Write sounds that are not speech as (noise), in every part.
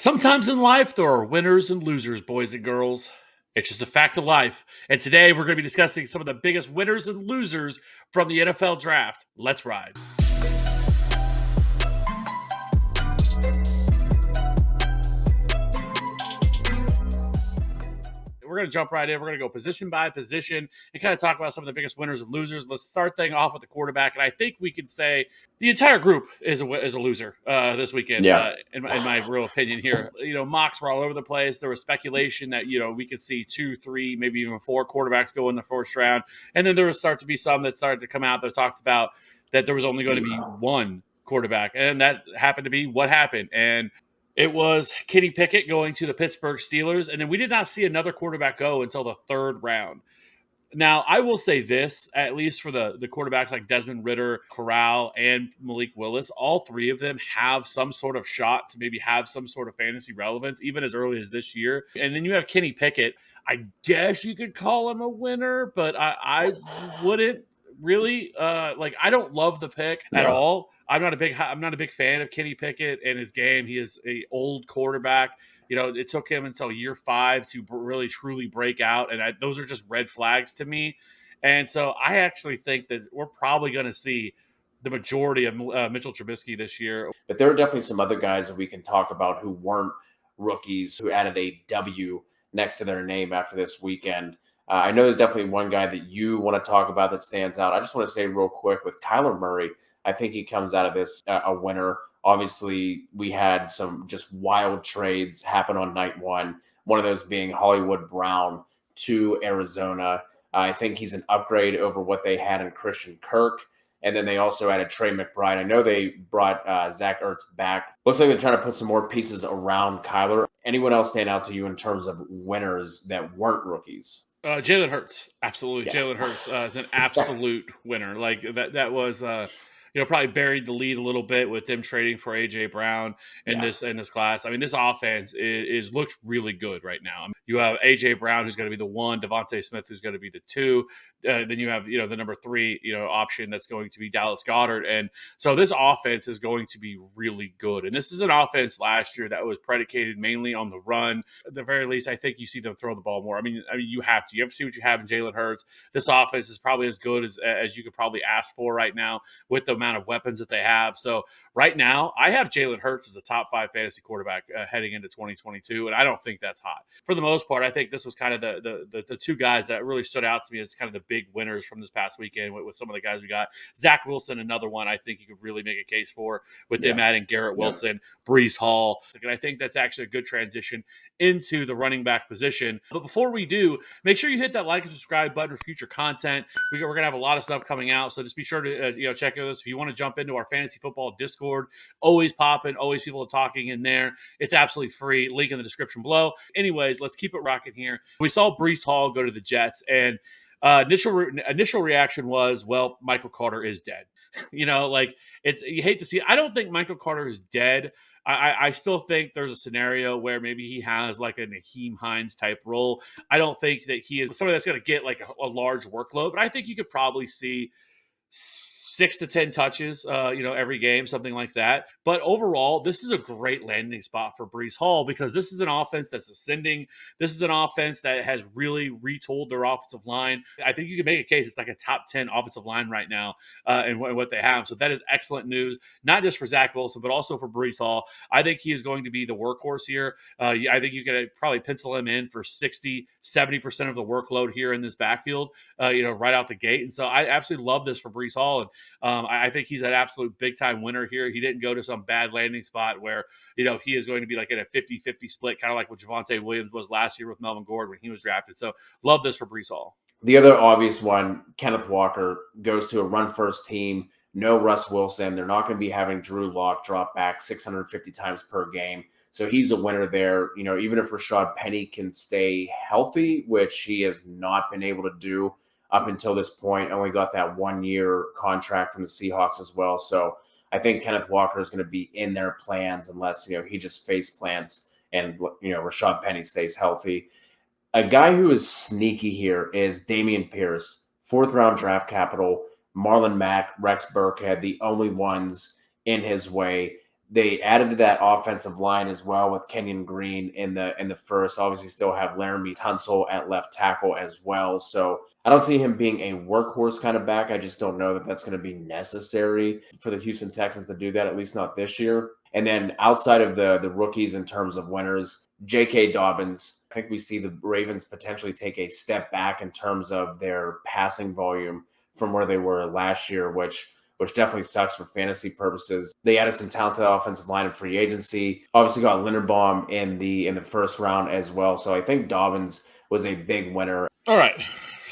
Sometimes in life, there are winners and losers, boys and girls. It's just a fact of life. And today, we're going to be discussing some of the biggest winners and losers from the NFL draft. Let's ride. Going to jump right in. We're going to go position by position and kind of talk about some of the biggest winners and losers. Let's start thing off with the quarterback, and I think we can say the entire group is a is a loser uh, this weekend. Yeah. Uh, in, my, in my real opinion here, you know, mocks were all over the place. There was speculation that you know we could see two, three, maybe even four quarterbacks go in the first round, and then there was start to be some that started to come out that talked about that there was only going to be one quarterback, and that happened to be what happened. And it was Kenny Pickett going to the Pittsburgh Steelers, and then we did not see another quarterback go until the third round. Now, I will say this, at least for the, the quarterbacks like Desmond Ridder, Corral, and Malik Willis, all three of them have some sort of shot to maybe have some sort of fantasy relevance, even as early as this year. And then you have Kenny Pickett. I guess you could call him a winner, but I, I wouldn't really. Uh, like, I don't love the pick at all. I'm not a big I'm not a big fan of Kenny Pickett and his game. He is a old quarterback. You know, it took him until year five to really truly break out, and I, those are just red flags to me. And so I actually think that we're probably going to see the majority of uh, Mitchell Trubisky this year. But there are definitely some other guys that we can talk about who weren't rookies who added a W next to their name after this weekend. Uh, I know there's definitely one guy that you want to talk about that stands out. I just want to say real quick with Kyler Murray, I think he comes out of this uh, a winner. Obviously, we had some just wild trades happen on night one. One of those being Hollywood Brown to Arizona. Uh, I think he's an upgrade over what they had in Christian Kirk. And then they also added Trey McBride. I know they brought uh, Zach Ertz back. Looks like they're trying to put some more pieces around Kyler. Anyone else stand out to you in terms of winners that weren't rookies? Uh, Jalen Hurts, absolutely. Yeah. Jalen Hurts uh, is an (laughs) absolute winner. Like that, that was, uh, you know, probably buried the lead a little bit with them trading for AJ Brown in Yeah. this in this class. I mean, this offense is, is looks really good right now. I mean, you have AJ Brown who's going to be the one, DeVonta Smith who's going to be the two. Uh, then you have you know the number three you know option that's going to be Dallas Goedert, and so this offense is going to be really good. And this is an offense last year that was predicated mainly on the run. At the very least, I think you see them throw the ball more. I mean, I mean you have to. You have to see what you have in Jalen Hurts. This offense is probably as good as as you could probably ask for right now with the amount of weapons that they have. So right now, I have Jalen Hurts as a top five fantasy quarterback uh, heading into 2022, and I don't think that's hot. For the most part, I think this was kind of the the, the, the two guys that really stood out to me as kind of the big winners from this past weekend with, with some of the guys we got. Zach Wilson, another one I think you could really make a case for with them adding Garrett Yeah. Wilson, Breece Hall. And I think that's actually a good transition into the running back position. But before we do, make sure you hit that like and subscribe button for future content. We, we're going to have a lot of stuff coming out, so just be sure to uh, you know check out this. You want to jump into our fantasy football Discord, always popping, always people talking in there. It's absolutely free. Link in the description below. Anyways, let's keep it rocking here. We saw Breece Hall go to the Jets, and uh, initial re- initial reaction was, well, Michael Carter is dead. (laughs) you know, like it's you hate to see. I don't think Michael Carter is dead. I, I, still think there's a scenario where maybe he has like a Nyheim Hines type role. I don't think that he is somebody that's going to get like a, a large workload, but I think you could probably see six to ten touches, uh, you know, every game, something like that. But overall, this is a great landing spot for Breece Hall because this is an offense that's ascending. This is an offense that has really retooled their offensive line. I think you can make a case it's like a top ten offensive line right now, uh, and wh- what they have. So that is excellent news, not just for Zach Wilson, but also for Breece Hall. I think he is going to be the workhorse here. Uh, I think you could probably pencil him in for 60, 70% of the workload here in this backfield, uh, you know, right out the gate. And so I absolutely love this for Breece Hall. And um, I, I think he's an absolute big time winner here. He didn't go to some bad landing spot where, you know, he is going to be like in a 50 50 split, kind of like what Javonte Williams was last year with Melvin Gordon when he was drafted. So love this for Breece Hall. The other obvious one, Kenneth Walker, goes to a run first team. No Russ Wilson. They're not going to be having Drew Lock drop back 650 times per game. So he's a winner there. You know, even if Rashad Penny can stay healthy, which he has not been able to do up until this point, only got that one year contract from the Seahawks as well. So I think Kenneth Walker is going to be in their plans unless, you know, he just face plants and, you know, Rashad Penny stays healthy. A guy who is sneaky here is Dameon Pierce, fourth round draft capital. Marlon Mack, Rex Burkhead, the only ones in his way. They added to that offensive line as well with Kenyon Green in the in the first. Obviously, still have Laremy Tunsil at left tackle as well. So I don't see him being a workhorse kind of back. I just don't know that that's going to be necessary for the Houston Texans to do that. At least not this year. And then outside of the the rookies in terms of winners, J.K. Dobbins. I think we see the Ravens potentially take a step back in terms of their passing volume from where they were last year, which which definitely sucks for fantasy purposes. They added some talented offensive line in free agency. Obviously got Linderbaum in the in the first round as well. So I think Dobbins was a big winner. All right.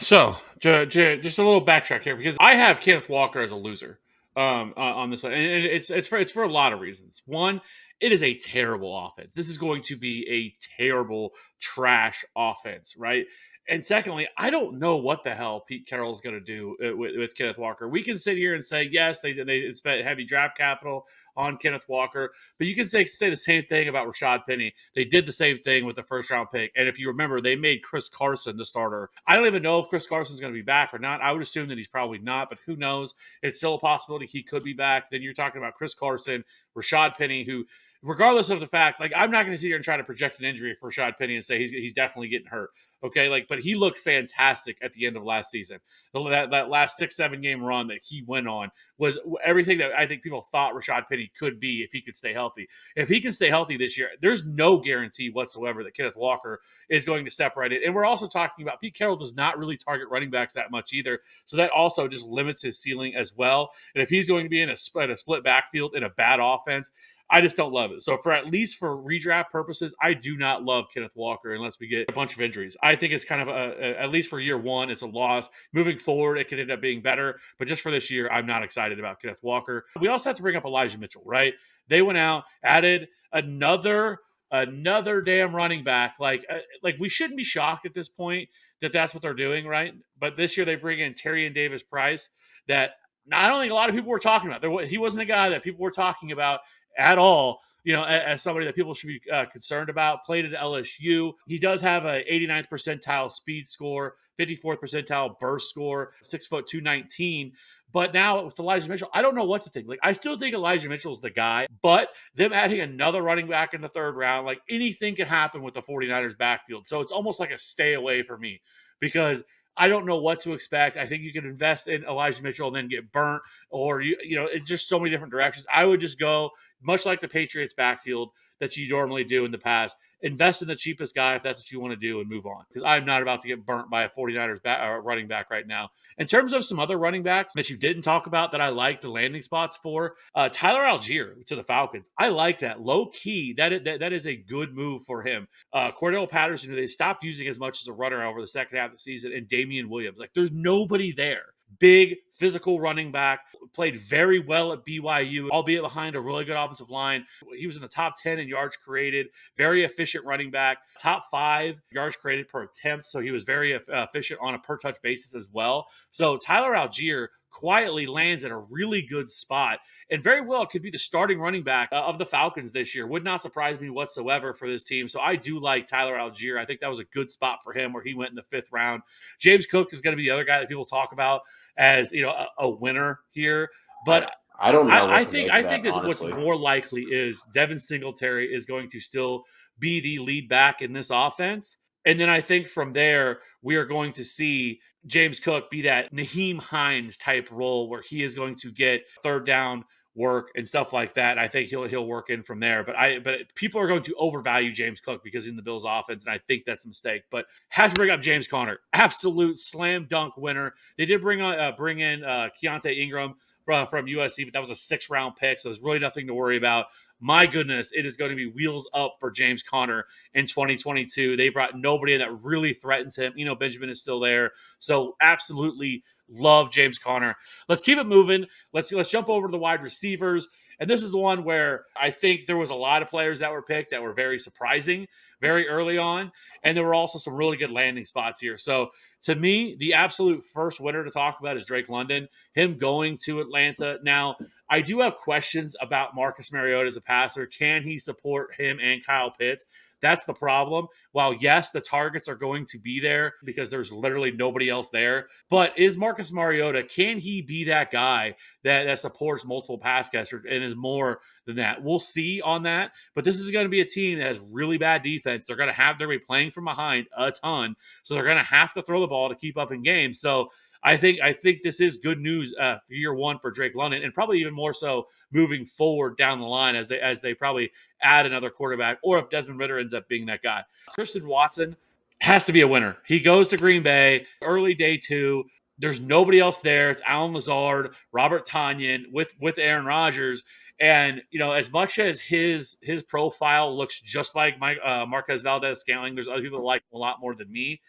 So j- just a little backtrack here because I have Kenneth Walker as a loser um, uh, on this, and it's it's for it's for a lot of reasons. One, it is a terrible offense. This is going to be a terrible trash offense, right? And secondly, I don't know what the hell Pete Carroll is going to do uh, with, with, Kenneth Walker. We can sit here and say yes, they they spent heavy draft capital on Kenneth Walker, but you can say say the same thing about Rashad Penny. They did the same thing with the first round pick, and if you remember, they made Chris Carson the starter. I don't even know if Chris Carson's going to be back or not. I would assume that he's probably not, but who knows? It's still a possibility he could be back. Then you're talking about Chris Carson, Rashad Penny, who regardless of the fact, like I'm not going to sit here and try to project an injury for Rashad Penny and say he's he's definitely getting hurt. Okay, like, but he looked fantastic at the end of last season. That that last six seven game run that he went on was everything that I think people thought Rashad Penny could be if he could stay healthy. If he can stay healthy this year, there's no guarantee whatsoever that Kenneth Walker is going to step right in. And we're also talking about Pete Carroll does not really target running backs that much either, so that also just limits his ceiling as well. And if he's going to be in a, in a split backfield in a bad offense, I just don't love it. So for at least for redraft purposes, I do not love Kenneth Walker unless we get a bunch of injuries. I think it's kind of a, a, at least for year one, it's a loss. Moving forward, it could end up being better, but just for this year, I'm not excited about Kenneth Walker. We also have to bring up Elijah Mitchell, right? They went out, added another another damn running back. Like uh, like we shouldn't be shocked at this point that that's what they're doing, right? But this year they bring in Tyrion Davis Price that I don't think a lot of people were talking about. There, he wasn't a guy that people were talking about at all. You know, as, somebody that people should be uh, concerned about. Played at LSU. He does have a 89th percentile speed score, 54th percentile burst score, six foot two nineteen. But now with Elijah Mitchell, I don't know what to think. Like, I still think Elijah Mitchell is the guy, but them adding another running back in the third round, like anything can happen with the 49ers backfield. So it's almost like a stay away for me because I don't know what to expect. I think you can invest in Elijah Mitchell and then get burnt, or you you know, it's just so many different directions. I would just go much like the Patriots backfield that you normally do in the past. Invest in the cheapest guy if that's what you want to do and move on. Because I'm not about to get burnt by a 49ers back, uh, running back right now. In terms of some other running backs that you didn't talk about that I like the landing spots for, uh, Tyler Allgeier to the Falcons. I like that. Low key, that is, that, that is a good move for him. Uh, Cordarrelle Patterson, they stopped using as much as a runner over the second half of the season, and Damien Williams. Like, there's nobody there big physical running back, played very well at BYU, albeit behind a really good offensive line. He was in the top 10 in yards created, very efficient running back, top five yards created per attempt. So he was very efficient on a per touch basis as well. So Tyler Allgeier quietly lands in a really good spot and very well could be the starting running back uh, of the Falcons this year. Would not surprise me whatsoever for this team. So I do like Tyler Allgeier. I think that was a good spot for him where he went in the fifth round. James Cook is going to be the other guy that people talk about as you know a, a winner here. But I, don't know. I, I think I think that what's more likely is Devin Singletary is going to still be the lead back in this offense. And then I think from there, we are going to see James Cook be that Nyheim Hines type role where he is going to get third down work and stuff like that. I think he'll he'll work in from there. But I but people are going to overvalue James Cook because he's in the Bills offense, and I think that's a mistake. But has to bring up James Conner, absolute slam dunk winner. They did bring on uh, bring in uh, Keaontay Ingram from, from USC, but that was a six round pick, so there's really nothing to worry about. My goodness, it is going to be wheels up for James Conner in 2022. They brought nobody in that really threatens him. You know, Benjamin is still there, so absolutely Love James Conner. Let's keep it moving. Let's let's jump over to the wide receivers. And this is the one where I think there was a lot of players that were picked that were very surprising very early on. And there were also some really good landing spots here. So to me, the absolute first winner to talk about is Drake London. Him going to Atlanta. Now, I do have questions about Marcus Mariota as a passer. Can he support him and Kyle Pitts? That's the problem. While yes, the targets are going to be there because there's literally nobody else there, but is Marcus Mariota can he be that guy that that supports multiple pass catchers and is more than that? We'll see on that. But this is going to be a team that has really bad defense. They're going to have they're going to be playing from behind a ton, so they're going to have to throw the ball to keep up in games. So I think I think this is good news uh, for year one for Drake London, and probably even more so moving forward down the line as they as they probably add another quarterback, or if Desmond Ridder ends up being that guy. Christian Watson has to be a winner. He goes to Green Bay early day two. There's nobody else there. It's Allen Lazard, Robert Tonyan with with Aaron Rodgers. And you know, as much as his his profile looks just like my uh, Marquez Valdes Scantling, there's other people that like him a lot more than me.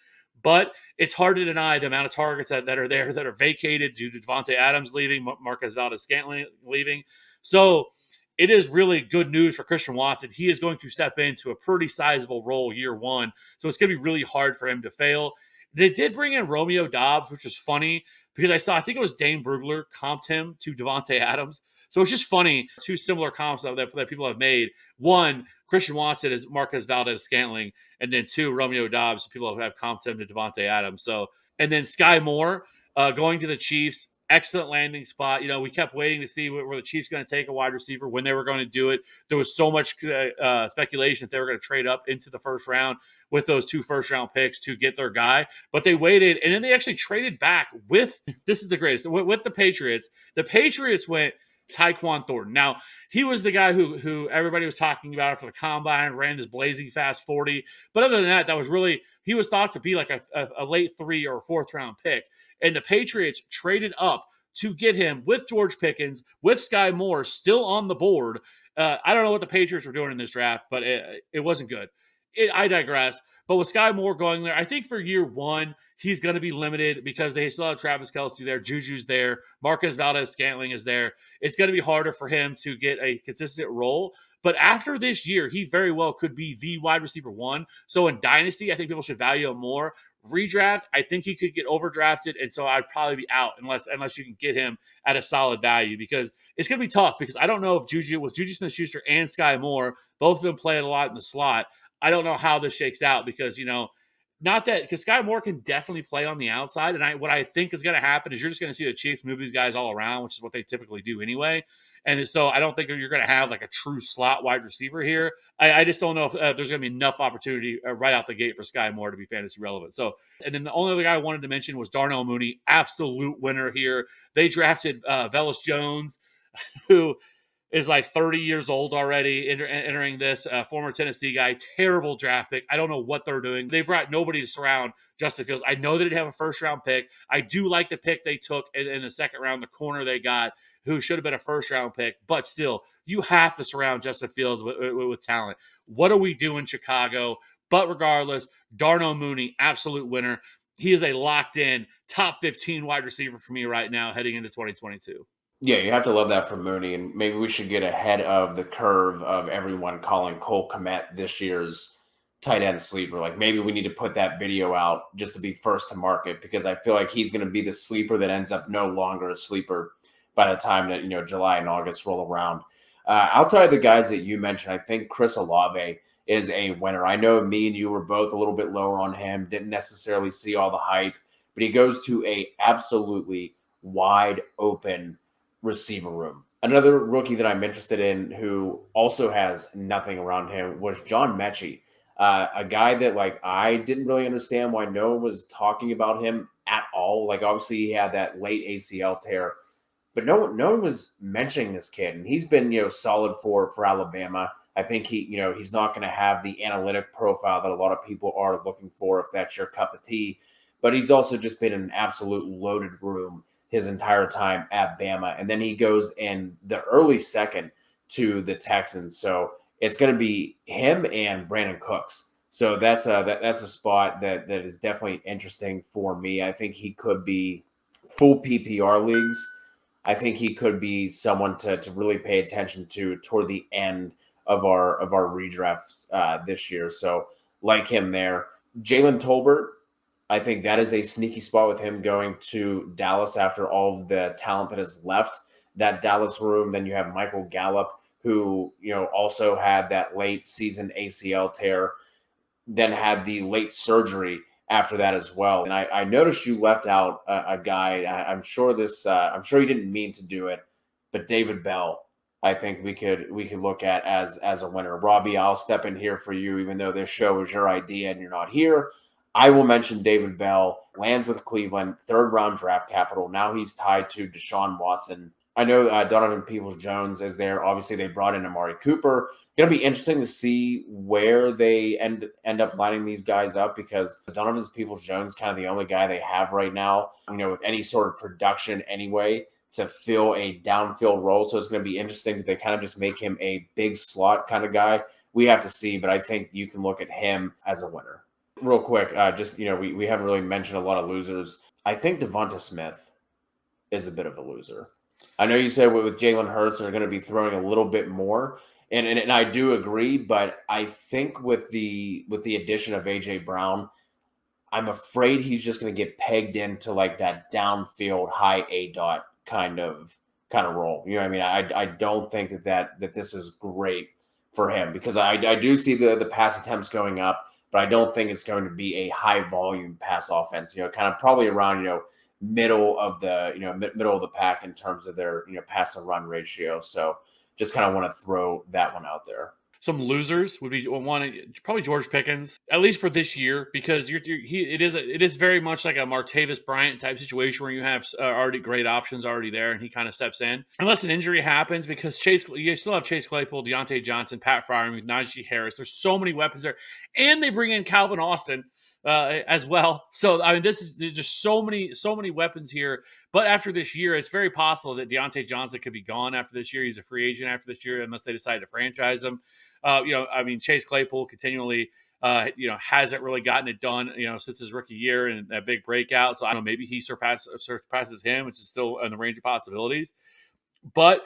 But it's hard to deny the amount of targets that, that are there that are vacated due to Davante Adams leaving, Marquez Valdes Scantling leaving. So it is really good news for Christian Watson. He is going to step into a pretty sizable role year one. So it's going to be really hard for him to fail. They did bring in Romeo Doubs, which was funny because I saw, I think it was Dane Brugler comped him to Davante Adams. So it's just funny, two similar comps that, that people have made. One, Christian Watson is Marquez Valdes Scantling, and then two, Romeo Doubs. People have him to Davante Adams. So, and then Skyy Moore uh, going to the Chiefs. Excellent landing spot. You know, we kept waiting to see where, the Chiefs going to take a wide receiver when they were going to do it. There was so much uh, uh speculation that they were going to trade up into the first round with those two first round picks to get their guy, but they waited and then they actually traded back with (laughs) this is the greatest with, with the Patriots. The Patriots went Tyquan Thornton. Now, he was the guy who who everybody was talking about after the combine, ran his blazing fast 40. But other than that, that was really he was thought to be like a, a, a late three or fourth round pick. And the Patriots traded up to get him with George Pickens, with Skyy Moore still on the board. Uh, I don't know what the Patriots were doing in this draft, but it, it wasn't good. It, I digress. But with Skyy Moore going there, I think for year one, he's going to be limited because they still have Travis Kelce there, Juju's there, Marquez Valdes Scantling is there. It's going to be harder for him to get a consistent role. But after this year, he very well could be the wide receiver one. So in Dynasty, I think people should value him more. Redraft, I think he could get overdrafted, and so I'd probably be out unless unless you can get him at a solid value because it's going to be tough. Because I don't know if Juju with Juju Smith-Schuster and Skyy Moore, both of them played a lot in the slot. I don't know how this shakes out because you know not that because Skyy Moore can definitely play on the outside, and I what I think is going to happen is you're just going to see the Chiefs move these guys all around, which is what they typically do anyway. And so I don't think you're going to have like a true slot wide receiver here. I, I just don't know if uh, there's going to be enough opportunity uh, right out the gate for Skyy Moore to be fantasy relevant. So, and then the only other guy I wanted to mention was Darnell Mooney, absolute winner here. They drafted uh, Velus Jones, (laughs) who is like 30 years old already enter, entering this uh, former Tennessee guy. Terrible draft pick. I don't know what they're doing. They brought nobody to surround Justin Fields. I know they didn't have a first round pick. I do like the pick they took in, in the second round, the corner they got, who should have been a first round pick. But still, you have to surround Justin Fields with, with, with talent. What are we doing, Chicago? But regardless, Darnell Mooney, absolute winner. He is a locked in top 15 wide receiver for me right now heading into 2022. Yeah, you have to love that for Mooney, and maybe we should get ahead of the curve of everyone calling Cole Kmet this year's tight end sleeper. Like maybe we need to put that video out just to be first to market because I feel like he's going to be the sleeper that ends up no longer a sleeper by the time that you know July and August roll around. Uh, outside of the guys that you mentioned, I think Chris Olave is a winner. I know me and you were both a little bit lower on him, didn't necessarily see all the hype, but he goes to a absolutely wide open receiver room. Another rookie that I'm interested in who also has nothing around him was John Metchie, uh, a guy that like I didn't really understand why no one was talking about him at all. Like obviously he had that late ACL tear, but no no one was mentioning this kid, and he's been you know solid for for Alabama. I think he you know he's not going to have the analytic profile that a lot of people are looking for if that's your cup of tea, but he's also just been an absolute loaded room his entire time at Bama. And then he goes in the early second to the Texans. So it's going to be him and Brandin Cooks. So that's a that, that's a spot that that is definitely interesting for me. I think he could be full PPR leagues. I think he could be someone to to really pay attention to toward the end of our of our redrafts uh, this year. So like him there, Jalen Tolbert I think that is a sneaky spot with him going to Dallas after all of the talent that has left that Dallas room. Then you have Michael Gallup, who you know also had that late season ACL tear, then had the late surgery after that as well. And I, I noticed you left out a, a guy. I, am sure this. Uh, I'm sure you didn't mean to do it, but David Bell. I think we could we could look at as as a winner. Robbie, I'll step in here for you, even though this show is your idea and you're not here. I will mention David Bell lands with Cleveland, third round draft capital. Now he's tied to Deshaun Watson. I know uh, Donovan Peoples Jones is there. Obviously, they brought in Amari Cooper. Going to be interesting to see where they end end up lining these guys up because Donovan Peoples Jones kind of the only guy they have right now. You know, with any sort of production anyway to fill a downfield role. So it's going to be interesting that they kind of just make him a big slot kind of guy. We have to see, but I think you can look at him as a winner. Real quick, uh, just you know, we, we haven't really mentioned a lot of losers. I think DeVonta Smith is a bit of a loser. I know you said with Jalen Hurts they're going to be throwing a little bit more, and, and and I do agree. But I think with the with the addition of AJ Brown, I'm afraid he's just going to get pegged into like that downfield high A dot kind of kind of role. You know, what I mean, I I don't think that that that this is great for him because I I do see the the pass attempts going up, but I don't think it's going to be a high volume pass offense. You know, kind of probably around you know middle of the you know middle of the pack in terms of their you know pass and run ratio. So just kind of want to throw that one out there. Some losers would be one probably George Pickens at least for this year because you're, you're he it is a, it is very much like a Martavis Bryant type situation where you have uh, already great options already there and he kind of steps in unless an injury happens because Chase you still have Chase Claypool, Diontae Johnson, Pat Freiermuth, Najee Harris. There's so many weapons there, and they bring in Calvin Austin uh, as well. So I mean, this is there's just so many, so many weapons here. But after this year, it's very possible that Diontae Johnson could be gone after this year. He's a free agent after this year, unless they decide to franchise him. Uh, you know, I mean, Chase Claypool continually, uh, you know, hasn't really gotten it done, you know, since his rookie year and that big breakout. So I don't know, maybe he surpasses surpasses him, which is still in the range of possibilities. But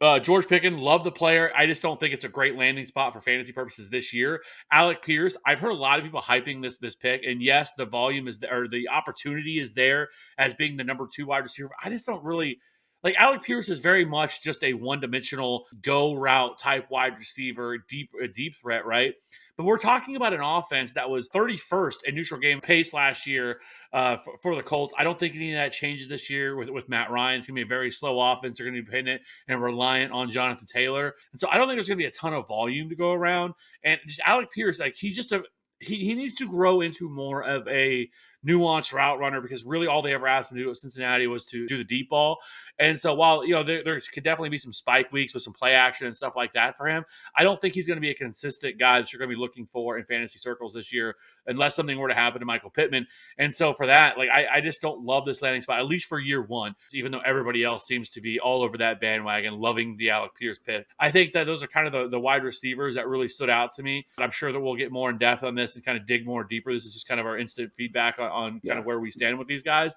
uh, George Pickens, love the player. I just don't think it's a great landing spot for fantasy purposes this year. Alec Pierce, I've heard a lot of people hyping this this pick, and yes, the volume is there, or the opportunity is there as being the number two wide receiver. I just don't really like Alec Pierce is very much just a one dimensional go route type wide receiver, deep a deep threat, right? But we're talking about an offense that was 31st in neutral game pace last year uh, for, for, the Colts. I don't think any of that changes this year with, with Matt Ryan. It's going to be a very slow offense. They're going to be dependent and reliant on Jonathan Taylor. And so I don't think there's going to be a ton of volume to go around. And just Alec Pierce, like he's just a, he, he needs to grow into more of a nuanced route runner because really all they ever asked him to do at Cincinnati was to do the deep ball. And so while you know there, there could definitely be some spike weeks with some play action and stuff like that for him, I don't think he's going to be a consistent guy that you're going to be looking for in fantasy circles this year, unless something were to happen to Michael Pittman. And so for that, like I, I just don't love this landing spot, at least for year one, even though everybody else seems to be all over that bandwagon, loving the Alec Pierce pick. I think that those are kind of the, the wide receivers that really stood out to me. But I'm sure that we'll get more in depth on this and kind of dig more deeper. This is just kind of our instant feedback on, on yeah. kind of where we stand with these guys.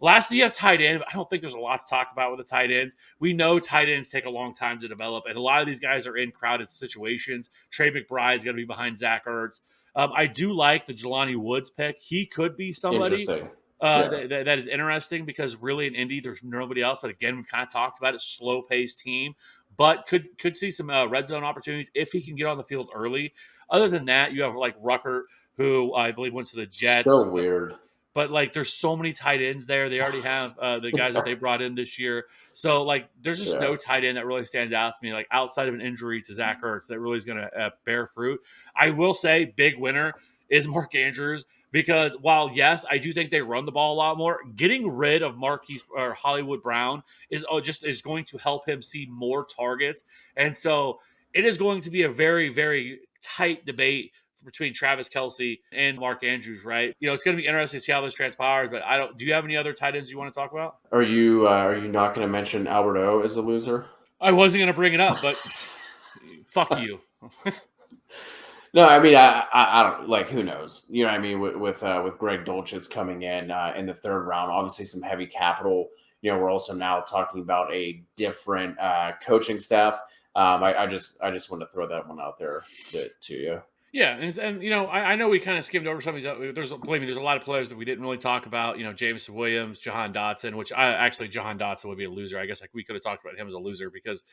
Lastly, you have tight end. I don't think there's a lot to talk about with the tight ends. We know tight ends take a long time to develop, and a lot of these guys are in crowded situations. Trey McBride is going to be behind Zach Ertz. Um, I do like the Jelani Woods pick. He could be somebody uh, yeah. th- th- that is interesting because really in Indy there's nobody else. But again, we kind of talked about it, slow paced team, but could could see some uh, red zone opportunities if he can get on the field early. Other than that, you have like Rucker, who I believe went to the Jets. So weird but like there's so many tight ends there. They already have uh, the guys that they brought in this year. So like there's just yeah. no tight end that really stands out to me. Like outside of an injury to Zach Ertz, that really is going to uh, bear fruit. I will say, big winner is Mark Andrews because while yes, I do think they run the ball a lot more, getting rid of Marquise or Hollywood Brown is oh, just is going to help him see more targets, and so it is going to be a very very tight debate between Travis Kelce and Mark Andrews, right? You know, it's going to be interesting to see how this transpires. But I don't. Do you have any other tight ends you want to talk about? Are you uh, Are you not going to mention Albert O as a loser? I wasn't going to bring it up, but (laughs) fuck you. (laughs) no, I mean, I, I, I, don't like. Who knows? You know, what I mean, with with, uh, with Greg Dulcich coming in uh, in the third round, obviously some heavy capital. You know, we're also now talking about a different uh, coaching staff. Um, I, I, just I just want to throw that one out there to, to you. Yeah, and, and you know, I, I know we kind of skimmed over some of these. There's believe me, there's a lot of players that we didn't really talk about. You know, James Williams, Jahan Dotson, which I actually Jahan Dotson would be a loser. I guess like we could have talked about him as a loser because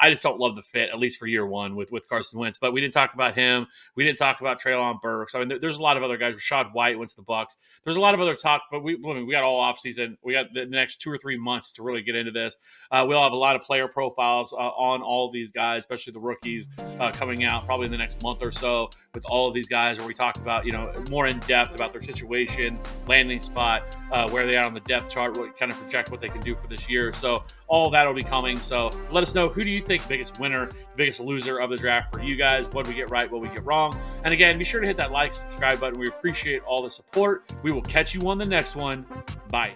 I just don't love the fit, at least for year one with with Carson Wentz. But we didn't talk about him. We didn't talk about Treylon Burks. I mean, there, there's a lot of other guys. Rachaad White went to the Bucks. There's a lot of other talk, but we I mean, we got all off season. We got the next two or three months to really get into this. Uh, we'll have a lot of player profiles uh, on all these guys, especially the rookies uh, coming out probably in the next month or so with all of these guys, where we talk about you know more in depth about their situation, landing spot, uh, where they are on the depth chart, what kind of project what they can do for this year. So all that will be coming. So let us know who do you think biggest winner, biggest loser of the draft for you guys. What we get right, what we get wrong. And again, be sure to hit that like, subscribe button. We appreciate all the support. We will catch you on the next one. Bye.